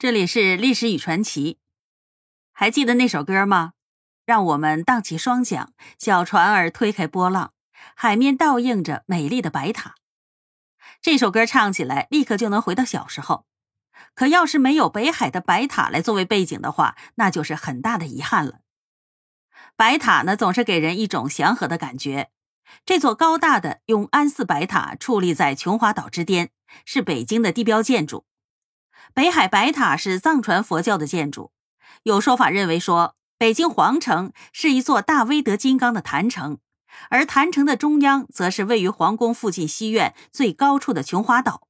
这里是历史与传奇，还记得那首歌吗？让我们荡起双桨，小船儿推开波浪，海面倒映着美丽的白塔。这首歌唱起来，立刻就能回到小时候。可要是没有北海的白塔来作为背景的话，那就是很大的遗憾了。白塔呢，总是给人一种祥和的感觉。这座高大的永安寺白塔矗立在琼华岛之巅，是北京的地标建筑。北海白塔是藏传佛教的建筑，有说法认为说，北京皇城是一座大威德金刚的坛城，而坛城的中央则是位于皇宫附近西苑最高处的琼华岛。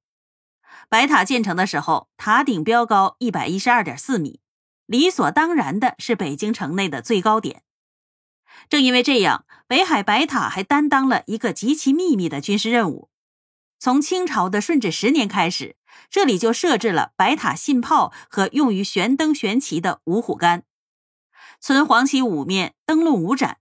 白塔建成的时候，塔顶标高一百一十二点四米，理所当然的是北京城内的最高点。正因为这样，北海白塔还担当了一个极其秘密的军事任务。从清朝的顺治十年开始，这里就设置了白塔信炮和用于悬灯悬旗的五虎杆，存黄旗五面，灯笼五盏。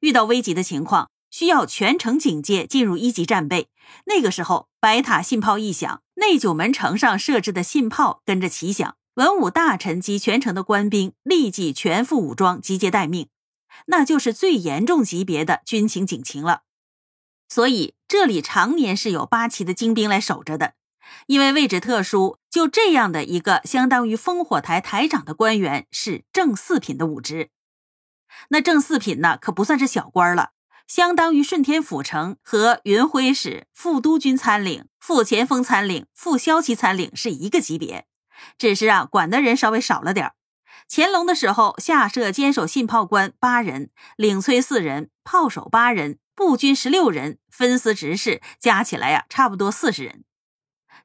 遇到危急的情况，需要全城警戒，进入一级战备。那个时候，白塔信炮一响，内九门城上设置的信炮跟着齐响，文武大臣及全城的官兵立即全副武装，集结待命，那就是最严重级别的军情警情了。所以这里常年是有八旗的精兵来守着的，因为位置特殊，就这样的一个相当于烽火台台长的官员是正四品的武职。那正四品呢，可不算是小官了，相当于顺天府城和云辉使、副都军参领、副前锋参领、副骁骑参领是一个级别，只是啊，管的人稍微少了点儿乾隆的时候下设坚守信炮官八人，领崔四人，炮手八人。步军十六人，分司执事加起来呀，差不多四十人。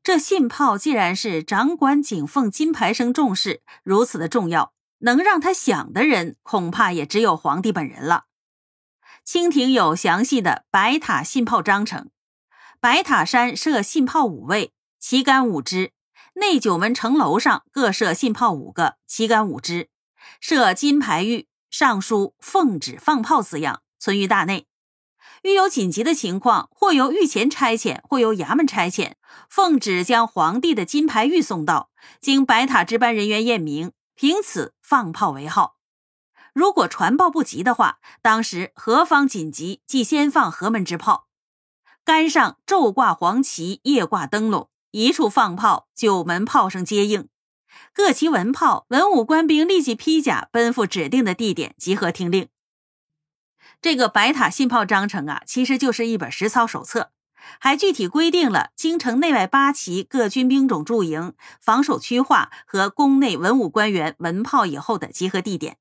这信炮既然是掌管景凤金牌声重视，如此的重要，能让他响的人，恐怕也只有皇帝本人了。清廷有详细的白塔信炮章程，白塔山设信炮五位，旗杆五支；内九门城楼上各设信炮五个，旗杆五支，设金牌玉，上书“奉旨放炮”字样，存于大内。遇有紧急的情况，或由御前差遣，或由衙门差遣，奉旨将皇帝的金牌玉送到，经白塔值班人员验明，凭此放炮为号。如果传报不及的话，当时何方紧急，即先放何门之炮。杆上昼挂黄旗，夜挂灯笼，一处放炮，九门炮声接应。各旗文炮、文武官兵立即披甲，奔赴指定的地点集合听令。这个白塔信炮章程啊，其实就是一本实操手册，还具体规定了京城内外八旗各军兵种驻营、防守区划和宫内文武官员闻炮以后的集合地点。